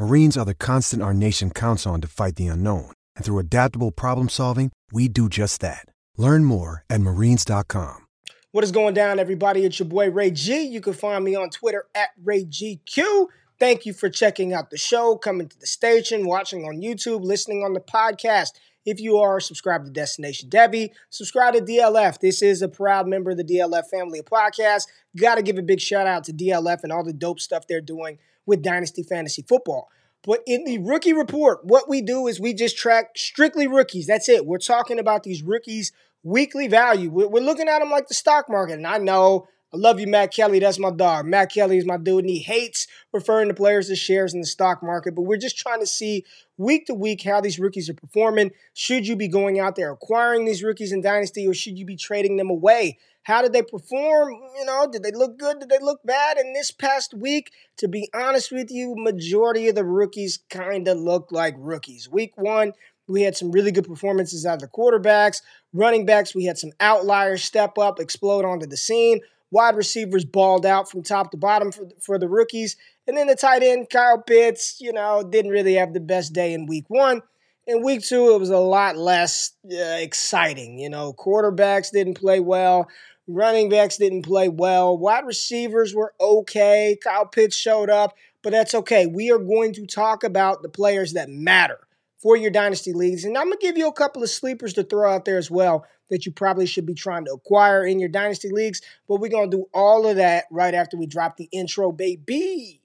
Marines are the constant our nation counts on to fight the unknown. And through adaptable problem solving, we do just that. Learn more at marines.com. What is going down, everybody? It's your boy Ray G. You can find me on Twitter at RayGQ. Thank you for checking out the show, coming to the station, watching on YouTube, listening on the podcast. If you are subscribed to Destination Devy, subscribe to DLF. This is a proud member of the DLF family of podcasts. Got to give a big shout out to DLF and all the dope stuff they're doing with Dynasty Fantasy Football. But in the rookie report, what we do is we just track strictly rookies. That's it. We're talking about these rookies' weekly value. We're, we're looking at them like the stock market. And I know, I love you, Matt Kelly. That's my dog. Matt Kelly is my dude, and he hates referring to players as shares in the stock market. But we're just trying to see week to week how these rookies are performing. Should you be going out there acquiring these rookies in Dynasty, or should you be trading them away? How did they perform? You know, did they look good? Did they look bad? And this past week, to be honest with you, majority of the rookies kind of looked like rookies. Week one, we had some really good performances out of the quarterbacks. Running backs, we had some outliers step up, explode onto the scene. Wide receivers balled out from top to bottom for, for the rookies. And then the tight end, Kyle Pitts, you know, didn't really have the best day in week one. In week two, it was a lot less uh, exciting. You know, quarterbacks didn't play well. Running backs didn't play well. Wide receivers were okay. Kyle Pitts showed up, but that's okay. We are going to talk about the players that matter for your dynasty leagues. And I'm going to give you a couple of sleepers to throw out there as well that you probably should be trying to acquire in your dynasty leagues. But we're going to do all of that right after we drop the intro, baby.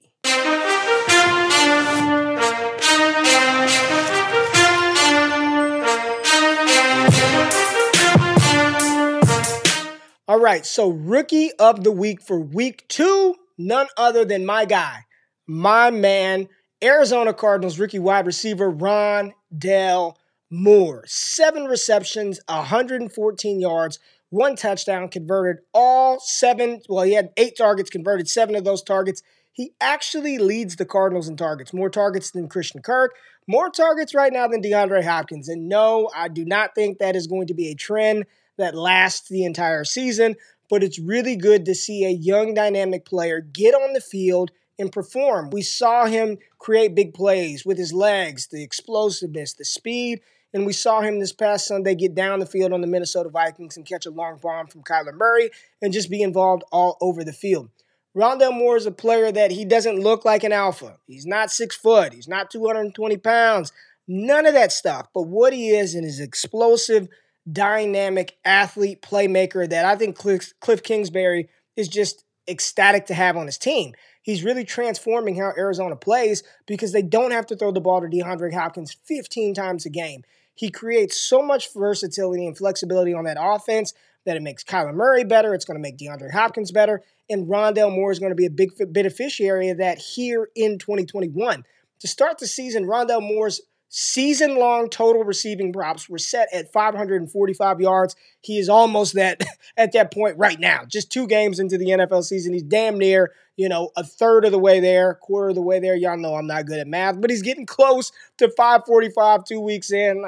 All right, so rookie of the week for week two, none other than my guy, my man, Arizona Cardinals rookie wide receiver Rondale Moore. Seven receptions, 114 yards, one touchdown, converted all seven. Well, he had eight targets, converted seven of those targets. He actually leads the Cardinals in targets, more targets than Christian Kirk, more targets right now than DeAndre Hopkins. And no, I do not think that is going to be a trend that lasts the entire season, but it's really good to see a young dynamic player get on the field and perform. We saw him create big plays with his legs, the explosiveness, the speed, and we saw him this past Sunday get down the field on the Minnesota Vikings and catch a long bomb from Kyler Murray and just be involved all over the field. Rondale Moore is a player that he doesn't look like an alpha. He's not six foot. He's not 220 pounds. None of that stuff. But what he is in his explosive, dynamic athlete playmaker that I think Cliff, Cliff Kingsbury is just ecstatic to have on his team. He's really transforming how Arizona plays because they don't have to throw the ball to DeAndre Hopkins 15 times a game. He creates so much versatility and flexibility on that offense that it makes Kyler Murray better. It's going to make DeAndre Hopkins better. And Rondale Moore is going to be a big beneficiary of that here in 2021. To start the season, Rondale Moore's season long total receiving props were set at 545 yards. He is almost that at that point right now. Just two games into the NFL season, he's damn near, you know, a third of the way there, quarter of the way there. Y'all know I'm not good at math, but he's getting close to 545 two weeks in.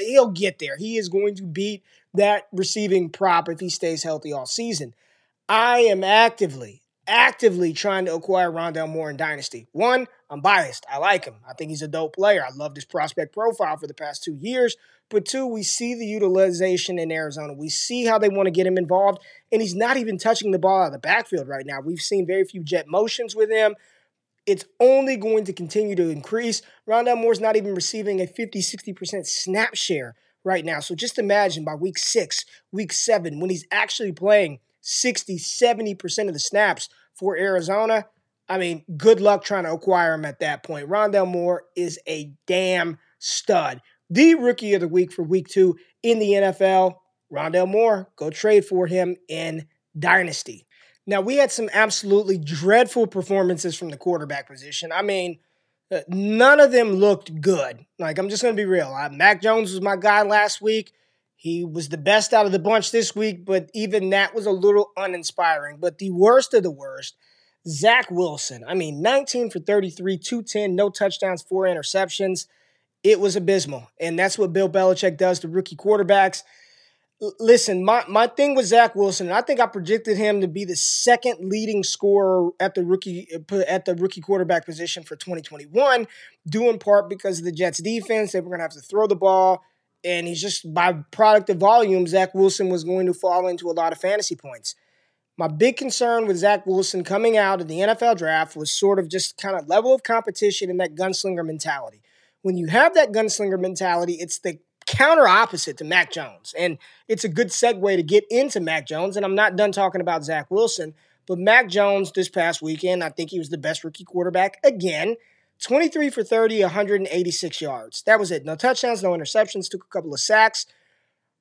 He'll get there. He is going to beat that receiving prop if he stays healthy all season. I am actively, actively trying to acquire Rondale Moore in Dynasty. One, I'm biased. I like him. I think he's a dope player. I loved his prospect profile for the past two years. But two, we see the utilization in Arizona. We see how they want to get him involved. And he's not even touching the ball out of the backfield right now. We've seen very few jet motions with him. It's only going to continue to increase. Rondale Moore's not even receiving a 50, 60% snap share right now. So just imagine by week six, week seven, when he's actually playing 60, 70% of the snaps for Arizona. I mean, good luck trying to acquire him at that point. Rondale Moore is a damn stud. The rookie of the week for week two in the NFL. Rondale Moore, go trade for him in Dynasty. Now, we had some absolutely dreadful performances from the quarterback position. I mean, uh, none of them looked good. Like, I'm just going to be real. I, Mac Jones was my guy last week. He was the best out of the bunch this week, but even that was a little uninspiring. But the worst of the worst, Zach Wilson. I mean, 19 for 33, 210, no touchdowns, four interceptions. It was abysmal. And that's what Bill Belichick does to rookie quarterbacks listen, my, my thing with Zach Wilson, I think I predicted him to be the second leading scorer at the rookie uh, at the rookie quarterback position for 2021, due in part because of the Jets defense. They were going to have to throw the ball, and he's just by product of volume, Zach Wilson was going to fall into a lot of fantasy points. My big concern with Zach Wilson coming out of the NFL draft was sort of just kind of level of competition and that gunslinger mentality. When you have that gunslinger mentality, it's the counter opposite to Mac Jones. And it's a good segue to get into Mac Jones. And I'm not done talking about Zach Wilson, but Mac Jones this past weekend, I think he was the best rookie quarterback again. 23 for 30, 186 yards. That was it. No touchdowns, no interceptions, took a couple of sacks.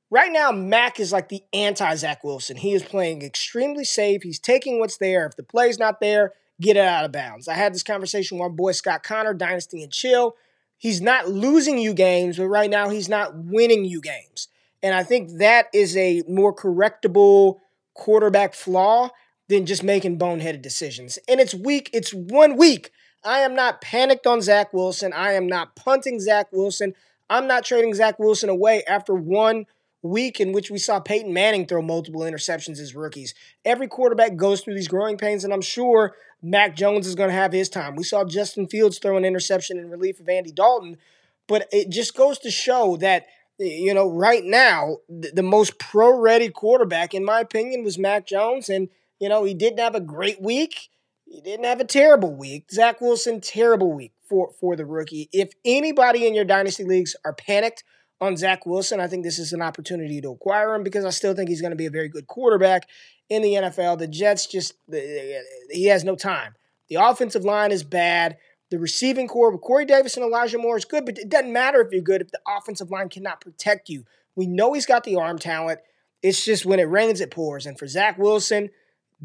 Right now, Mac is like the anti Zach Wilson. He is playing extremely safe. He's taking what's there. If the play's not there, get it out of bounds. I had this conversation with my boy Scott Connor, Dynasty and Chill he's not losing you games, but right now he's not winning you games. And I think that is a more correctable quarterback flaw than just making boneheaded decisions. And it's week, it's one week. I am not panicked on Zach Wilson. I am not punting Zach Wilson. I'm not trading Zach Wilson away after one week in which we saw Peyton Manning throw multiple interceptions as rookies. Every quarterback goes through these growing pains, and I'm sure Mac Jones is going to have his time. We saw Justin Fields throw an interception in relief of Andy Dalton, but it just goes to show that you know right now the, most pro-ready quarterback, in my opinion, was Mac Jones, and you know he didn't have a great week. He didn't have a terrible week. Zach Wilson, terrible week for for the rookie. If anybody in your dynasty leagues are panicked on Zach Wilson. I think this is an opportunity to acquire him because I still think he's going to be a very good quarterback in the NFL. The Jets just, he has no time. The offensive line is bad. The receiving corps with Corey Davis and Elijah Moore is good, but it doesn't matter if you're good if the offensive line cannot protect you. We know he's got the arm talent. It's just when it rains, it pours. And for Zach Wilson,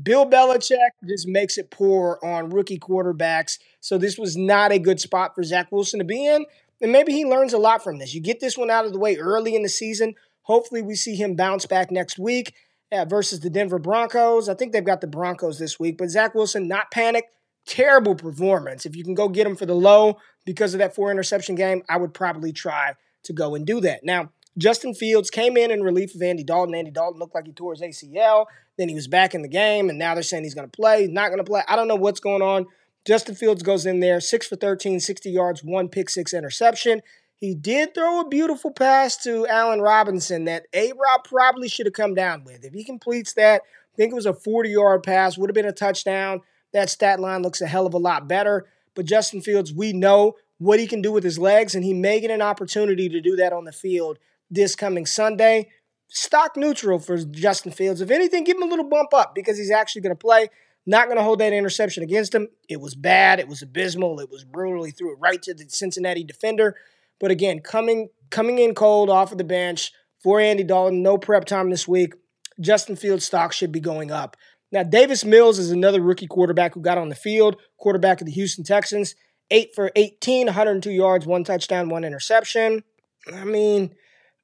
Bill Belichick just makes it poor on rookie quarterbacks. So this was not a good spot for Zach Wilson to be in. And maybe he learns a lot from this. You get this one out of the way early in the season. Hopefully, we see him bounce back next week uh, versus the Denver Broncos. I think they've got the Broncos this week, but Zach Wilson, not panic. Terrible performance. If you can go get him for the low because of that four interception game, I would probably try to go and do that. Now, Justin Fields came in in relief of Andy Dalton. Andy Dalton looked like he tore his ACL. Then he was back in the game, and now they're saying he's going to play. Not going to play. I don't know what's going on. Justin Fields goes in there, 6 for 13, 60 yards, one pick six interception. He did throw a beautiful pass to Allen Robinson that A Rob probably should have come down with. If he completes that, I think it was a 40 yard pass, would have been a touchdown. That stat line looks a hell of a lot better. But Justin Fields, we know what he can do with his legs, and he may get an opportunity to do that on the field this coming Sunday. Stock neutral for Justin Fields. If anything, give him a little bump up because he's actually going to play. Not going to hold that interception against him. It was bad. It was abysmal. It was brutal. He threw it right to the Cincinnati defender. But again, coming coming in cold off of the bench for Andy Dalton, no prep time this week. Justin Fields' stock should be going up. Now, Davis Mills is another rookie quarterback who got on the field, quarterback of the Houston Texans. Eight for 18, 102 yards, one touchdown, one interception. I mean,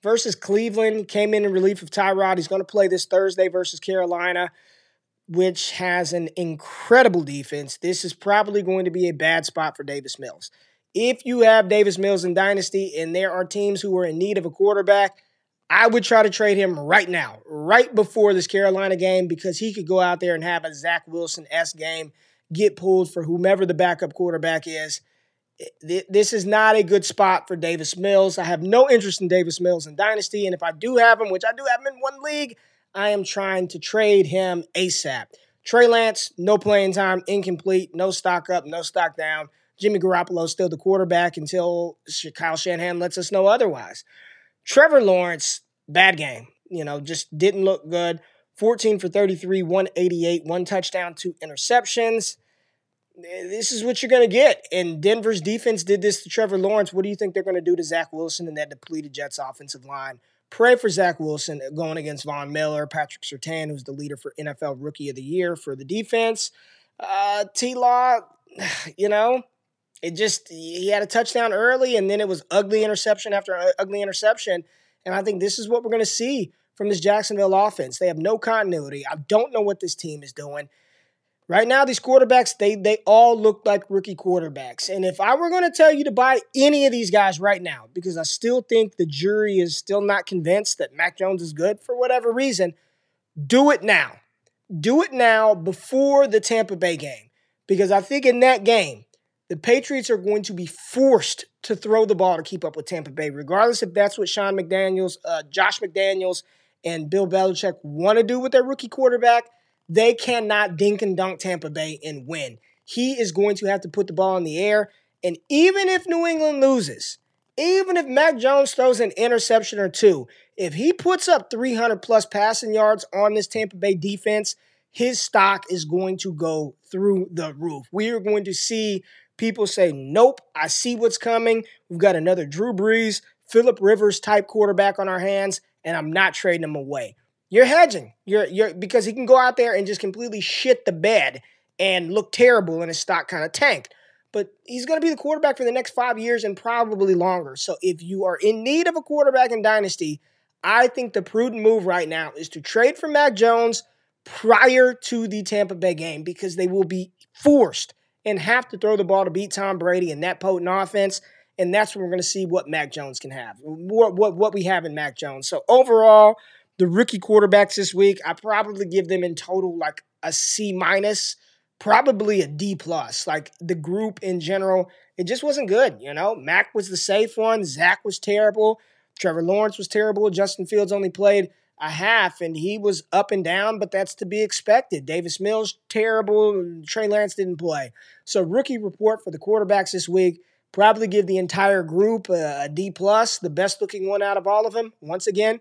versus Cleveland, came in in relief of Tyrod. He's going to play this Thursday versus Carolina which has an incredible defense, this is probably going to be a bad spot for Davis Mills. If you have Davis Mills in Dynasty and there are teams who are in need of a quarterback, I would try to trade him right now, right before this Carolina game, because he could go out there and have a Zach Wilson S game, get pulled for whomever the backup quarterback is. This is not a good spot for Davis Mills. I have no interest in Davis Mills in Dynasty. And if I do have him, which I do have him in one league, I am trying to trade him ASAP. Trey Lance, no playing time, incomplete, no stock up, no stock down. Jimmy Garoppolo still the quarterback until Kyle Shanahan lets us know otherwise. Trevor Lawrence, bad game. You know, just didn't look good. 14 for 33, 188, one touchdown, two interceptions. Eh, this is what you're going to get. And Denver's defense did this to Trevor Lawrence. What do you think they're going to do to Zach Wilson and that depleted Jets offensive line? Pray for Zach Wilson uh, going against Von Miller, Patrick Surtain, who's the leader for NFL Rookie of the Year for the defense. Uh, T Law, you know, it just, he had a touchdown early and then it was ugly interception after uh, ugly interception. And I think this is what we're going to see from this Jacksonville offense. They have no continuity. I don't know what this team is doing. Right now, these quarterbacks, they they all look like rookie quarterbacks. And if I were going to tell you to buy any of these guys right now, because I still think the jury is still not convinced that Mac Jones is good for whatever reason, do it now. Do it now before the Tampa Bay game. Because I think in that game, the Patriots are going to be forced to throw the ball to keep up with Tampa Bay, regardless if that's what Sean McDaniels, uh, Josh McDaniels, and Bill Belichick want to do with their rookie quarterback. They cannot dink and dunk Tampa Bay and win. He is going to have to put the ball in the air. And even if New England loses, even if Mac Jones throws an interception or two, if he puts up 300 plus passing yards on this Tampa Bay defense, his stock is going to go through the roof. We are going to see people say, Nope, I see what's coming. We've got another Drew Brees, Philip Rivers type quarterback on our hands, and I'm not trading him away. You're hedging. You're you're because he can go out there and just completely shit the bed and look terrible and his stock kind of tank. But he's going to be the quarterback for the next five years and probably longer. So if you are in need of a quarterback in Dynasty, I think the prudent move right now is to trade for Mac Jones prior to the Tampa Bay game because they will be forced and have to throw the ball to beat Tom Brady and that potent offense. And that's when we're going to see what Mac Jones can have, what, what, what we have in Mac Jones. So overall, the rookie quarterbacks this week, I probably give them in total like a C minus, probably a D plus. Like the group in general, it just wasn't good. You know, Mac was the safe one. Zach was terrible. Trevor Lawrence was terrible. Justin Fields only played a half and he was up and down, but that's to be expected. Davis Mills, terrible. Trey Lance didn't play. So, rookie report for the quarterbacks this week. Probably give the entire group a, D plus, the best looking one out of all of them. Once again,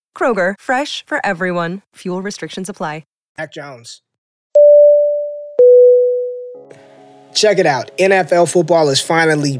Kroger, fresh for everyone. Fuel restrictions apply. Mac Jones. Check it out. NFL football is finally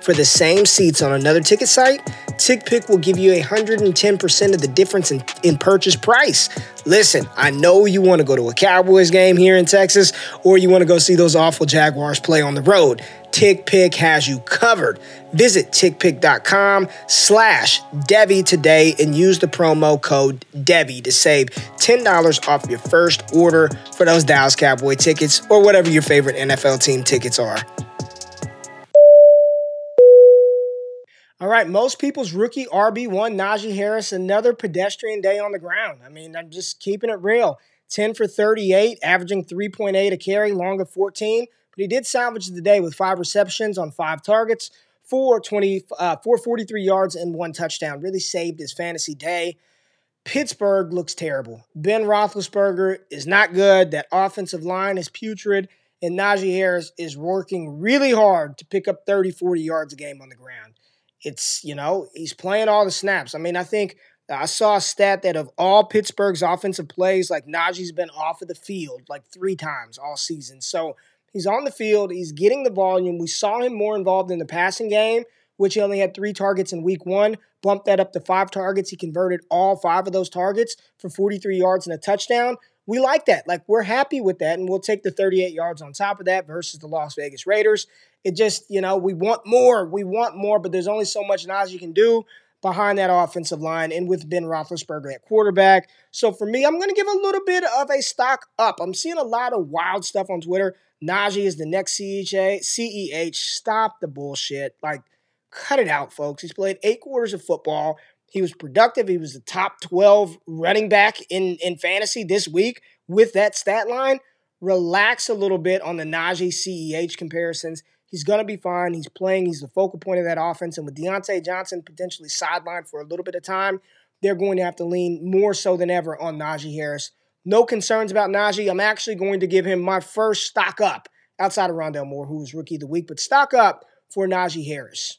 for the same seats on another ticket site, TickPick will give you 110% of the difference in, in purchase price. Listen, I know you want to go to a Cowboys game here in Texas, or you want to go see those awful Jaguars play on the road. TickPick has you covered. Visit tickpick.com slash Devy today and use the promo code Devy to save $10 off your first order for those Dallas Cowboy tickets or whatever your favorite NFL team tickets are. All right, most people's rookie RB1, Najee Harris, another pedestrian day on the ground. I mean, I'm just keeping it real. 10 for 38, averaging 3.8 a carry, long of 14. But he did salvage the day with five receptions on five targets, 420, uh, 443 yards, and one touchdown. Really saved his fantasy day. Pittsburgh looks terrible. Ben Roethlisberger is not good. That offensive line is putrid. And Najee Harris is working really hard to pick up 30, 40 yards a game on the ground it's, you know, he's playing all the snaps. I mean, I think I saw a stat that of all Pittsburgh's offensive plays, like Najee's been off of the field like three times all season. So he's on the field, he's getting the volume. We saw him more involved in the passing game, which he only had three targets in week one, bumped that up to five targets. He converted all five of those targets for 43 yards and a touchdown. We like that. Like, we're happy with that, and we'll take the 38 yards on top of that versus the Las Vegas Raiders. It just, you know, we want more. We want more, but there's only so much Najee can do behind that offensive line and with Ben Roethlisberger at quarterback. So for me, I'm going to give a little bit of a stock up. I'm seeing a lot of wild stuff on Twitter. Najee is the next CEH. CEH. Stop the bullshit. Like, cut it out, folks. He's played eight quarters of football. He was productive. He was the top 12 running back in, in fantasy this week with that stat line. Relax a little bit on the Najee CEH comparisons. He's going to be fine. He's playing. He's the focal point of that offense. And with Diontae Johnson potentially sidelined for a little bit of time, they're going to have to lean more so than ever on Najee Harris. No concerns about Najee. I'm actually going to give him my first stock up outside of Rondale Moore, who was rookie of the week, but stock up for Najee Harris.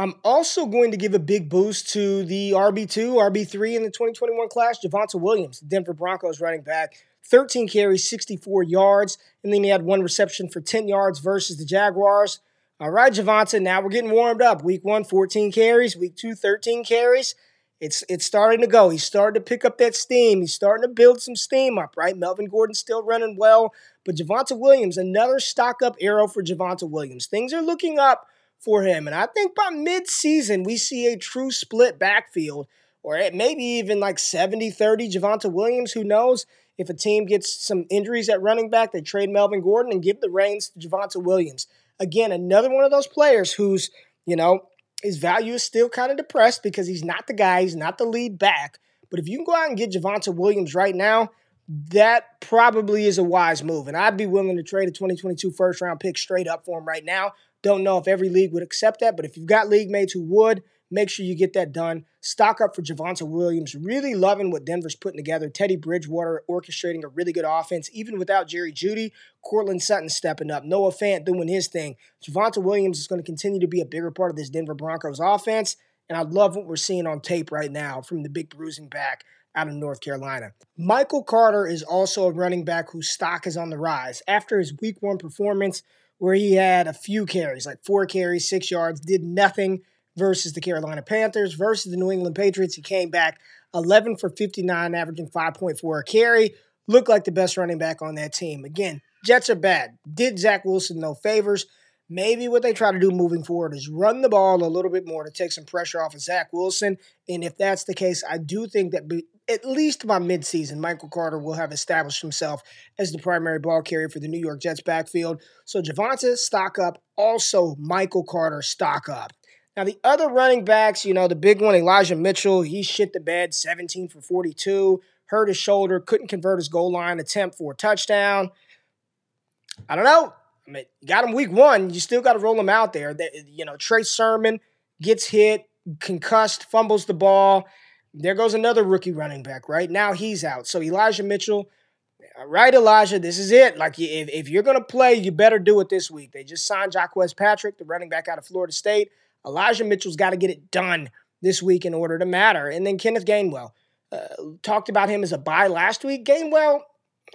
I'm also going to give a big boost to the RB2, RB3 in the 2021 class, Javonte Williams, Denver Broncos running back. 13 carries, 64 yards, and then he had one reception for 10 yards versus the Jaguars. All right, Javonte, now we're getting warmed up. Week one, 14 carries. Week two, 13 carries. It's it's starting to go. He's starting to pick up that steam. He's starting to build some steam up, right? Melvin Gordon's still running well, but Javonte Williams, another stock up arrow for Javonte Williams. Things are looking up for him, and I think by mid-season we see a true split backfield, or maybe even like 70-30 Javonte Williams. Who knows? If a team gets some injuries at running back, they trade Melvin Gordon and give the reins to Javonte Williams. Again, another one of those players who's, you know, his value is still kind of depressed because he's not the guy, he's not the lead back. But if you can go out and get Javonte Williams right now, that probably is a wise move. And I'd be willing to trade a 2022 first round pick straight up for him right now. Don't know if every league would accept that, but if you've got league mates who would, Make sure you get that done. Stock up for Javonte Williams. Really loving what Denver's putting together. Teddy Bridgewater orchestrating a really good offense, even without Jerry Jeudy. Courtland Sutton stepping up. Noah Fant doing his thing. Javonte Williams is going to continue to be a bigger part of this Denver Broncos offense. And I love what we're seeing on tape right now from the big bruising back out of North Carolina. Michael Carter is also a running back whose stock is on the rise. After his week one performance, where he had a few carries, like four carries, six yards, did nothing versus the Carolina Panthers versus the New England Patriots. He came back 11 for 59, averaging 5.4 a carry. Looked like the best running back on that team. Again, Jets are bad. Did Zach Wilson no favors. Maybe what they try to do moving forward is run the ball a little bit more to take some pressure off of Zach Wilson. And if that's the case, I do think that at least by midseason, Michael Carter will have established himself as the primary ball carrier for the New York Jets backfield. So Javonte, stock up. Also, Michael Carter, stock up. Now, the other running backs, you know, the big one, Elijah Mitchell, he shit the bed 17 for 42, hurt his shoulder, couldn't convert his goal line attempt for a touchdown. I don't know. I mean, got him week one, you still got to roll him out there. You know, Trey Sermon gets hit, concussed, fumbles the ball. There goes another rookie running back, right? Now he's out. So Elijah Mitchell, right, Elijah, this is it. Like, if, if you're going to play, you better do it this week. They just signed Jacques Patrick, the running back out of Florida State. Elijah Mitchell's got to get it done this week in order to matter. And then Kenneth Gainwell. Uh, talked about him as a buy last week. Gainwell,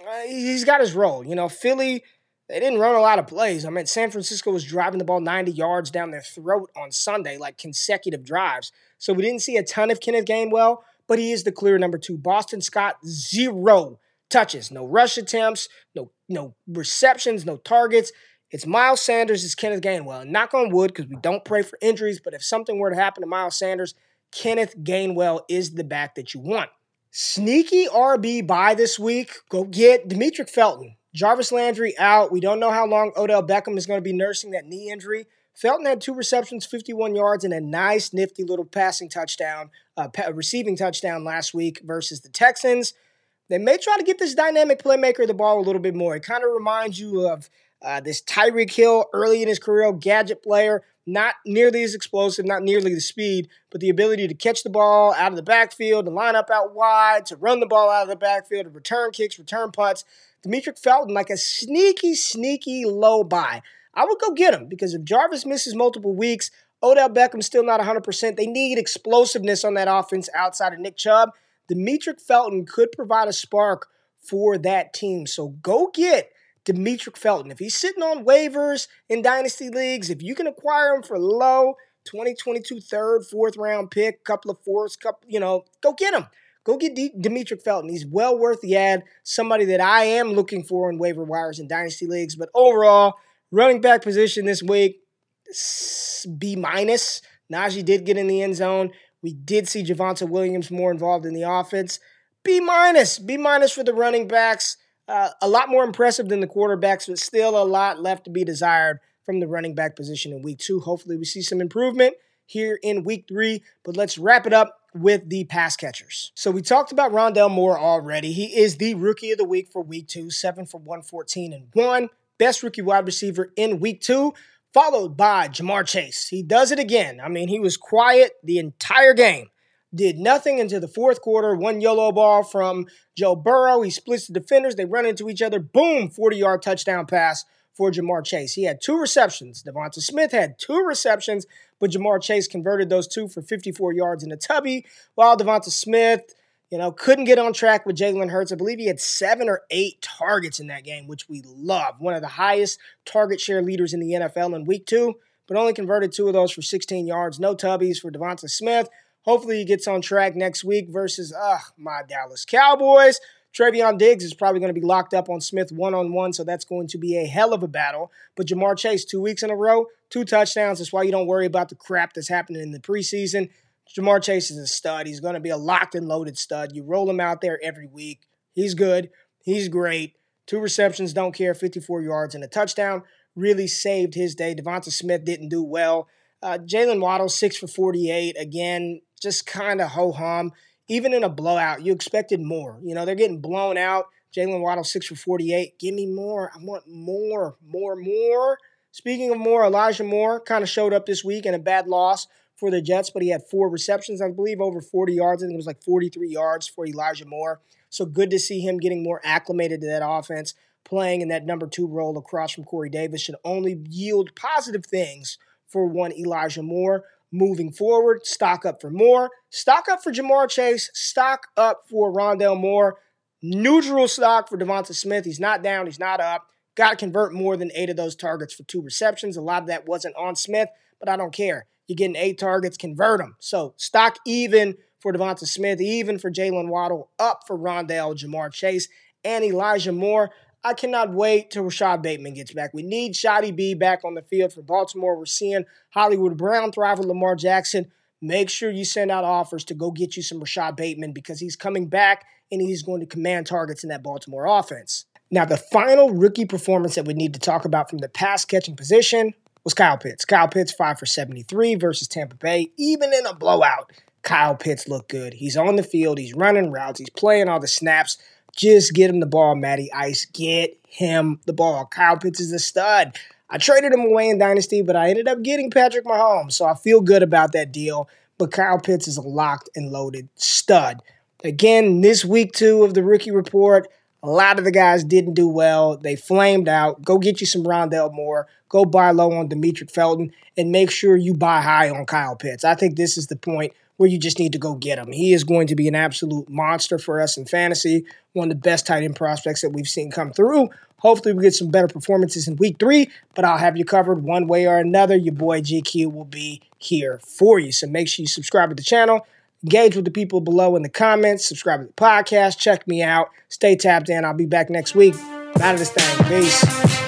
uh, he's got his role. You know, Philly, they didn't run a lot of plays. I mean, San Francisco was driving the ball 90 yards down their throat on Sunday, like consecutive drives. So we didn't see a ton of Kenneth Gainwell, but he is the clear number two. Boston Scott, zero touches, no rush attempts, no no receptions, no targets. It's Miles Sanders, it's Kenneth Gainwell. knock on wood, because we don't pray for injuries, but if something were to happen to Miles Sanders, Kenneth Gainwell is the back that you want. Sneaky RB buy this week. Go get Demetric Felton. Jarvis Landry out. We don't know how long Odell Beckham is going to be nursing that knee injury. Felton had two receptions, 51 yards, and a nice, nifty little passing touchdown, uh, receiving touchdown last week versus the Texans. They may try to get this dynamic playmaker the ball a little bit more. It kind of reminds you of uh, this Tyreek Hill, early in his career, gadget player, not nearly as explosive, not nearly the speed, but the ability to catch the ball out of the backfield, to line up out wide, to run the ball out of the backfield, to return kicks, return punts. Demetric Felton, like a sneaky, sneaky low buy. I would go get him because if Jarvis misses multiple weeks, Odell Beckham's still not 100%. They need explosiveness on that offense outside of Nick Chubb. Demetric Felton could provide a spark for that team. So go get Demetric Felton. If he's sitting on waivers in dynasty leagues, if you can acquire him for low, 2022 third, fourth round pick, couple of fourths, couple, you know, go get him. Go get D- Demetric Felton. He's well worth the add. Somebody that I am looking for in waiver wires and dynasty leagues. But overall, running back position this week, B minus. Najee did get in the end zone. We did see Javonte Williams more involved in the offense. B minus. B minus for the running backs. Uh, a lot more impressive than the quarterbacks, but still a lot left to be desired from the running back position in week two. Hopefully, we see some improvement here in week three. But let's wrap it up with the pass catchers. So we talked about Rondale Moore already. He is the rookie of the week for week two, seven for 114 and one. Best rookie wide receiver in week two, followed by Ja'Marr Chase. He does it again. I mean, he was quiet the entire game. Did nothing until the fourth quarter. One YOLO ball from Joe Burrow. He splits the defenders. They run into each other. Boom, 40 yard touchdown pass for Ja'Marr Chase. He had two receptions. Devonta Smith had two receptions, but Ja'Marr Chase converted those two for 54 yards in a tubby, while Devonta Smith, you know, couldn't get on track with Jalen Hurts. I believe he had seven or eight targets in that game, which we love. One of the highest target share leaders in the NFL in week two, but only converted two of those for 16 yards. No tubbies for Devonta Smith. Hopefully he gets on track next week versus, uh, my Dallas Cowboys. Trevon Diggs is probably going to be locked up on Smith one on one, so that's going to be a hell of a battle. But Ja'Marr Chase, two weeks in a row, two touchdowns. That's why you don't worry about the crap that's happening in the preseason. Ja'Marr Chase is a stud. He's going to be a locked and loaded stud. You roll him out there every week. He's good. He's great. Two receptions, don't care, 54 yards and a touchdown. Really saved his day. Devonta Smith didn't do well. Uh, Jaylen Waddle, six for 48. Again, just kind of ho hum even in a blowout, you expected more. You know, they're getting blown out. Jaylen Waddle, six for 48. Give me more. I want more, more, more. Speaking of more, Elijah Moore kind of showed up this week in a bad loss for the Jets, but he had four receptions, I believe, over 40 yards. I think it was like 43 yards for Elijah Moore. So good to see him getting more acclimated to that offense, playing in that number two role across from Corey Davis should only yield positive things for one Elijah Moore moving forward. Stock up for more. Stock up for Ja'Marr Chase. Stock up for Rondale Moore. Neutral stock for Devonta Smith. He's not down. He's not up. Got to convert more than eight of those targets for two receptions. A lot of that wasn't on Smith, but I don't care. You're getting eight targets, convert them. So stock even for Devonta Smith, even for Jaylen Waddle, up for Rondale, Ja'Marr Chase, and Elijah Moore. I cannot wait till Rashod Bateman gets back. We need Shotty B back on the field for Baltimore. We're seeing Hollywood Brown thrive with Lamar Jackson. Make sure you send out offers to go get you some Rashod Bateman because he's coming back and he's going to command targets in that Baltimore offense. Now, the final rookie performance that we need to talk about from the pass catching position was Kyle Pitts. Kyle Pitts, 5 for 73 versus Tampa Bay. Even in a blowout, Kyle Pitts looked good. He's on the field, he's running routes, he's playing all the snaps. Just get him the ball, Matty Ice. Get him the ball. Kyle Pitts is a stud. I traded him away in Dynasty, but I ended up getting Patrick Mahomes, so I feel good about that deal. But Kyle Pitts is a locked and loaded stud. Again, this week two of the rookie report, a lot of the guys didn't do well. They flamed out. Go get you some Rondale Moore. Go buy low on Demetric Felton and make sure you buy high on Kyle Pitts. I think this is the point where you just need to go get him. He is going to be an absolute monster for us in fantasy, one of the best tight end prospects that we've seen come through. Hopefully, we get some better performances in week three, but I'll have you covered one way or another. Your boy GQ will be here for you. So make sure you subscribe to the channel, engage with the people below in the comments, subscribe to the podcast, check me out, stay tapped in. I'll be back next week. Out of this thing. Peace.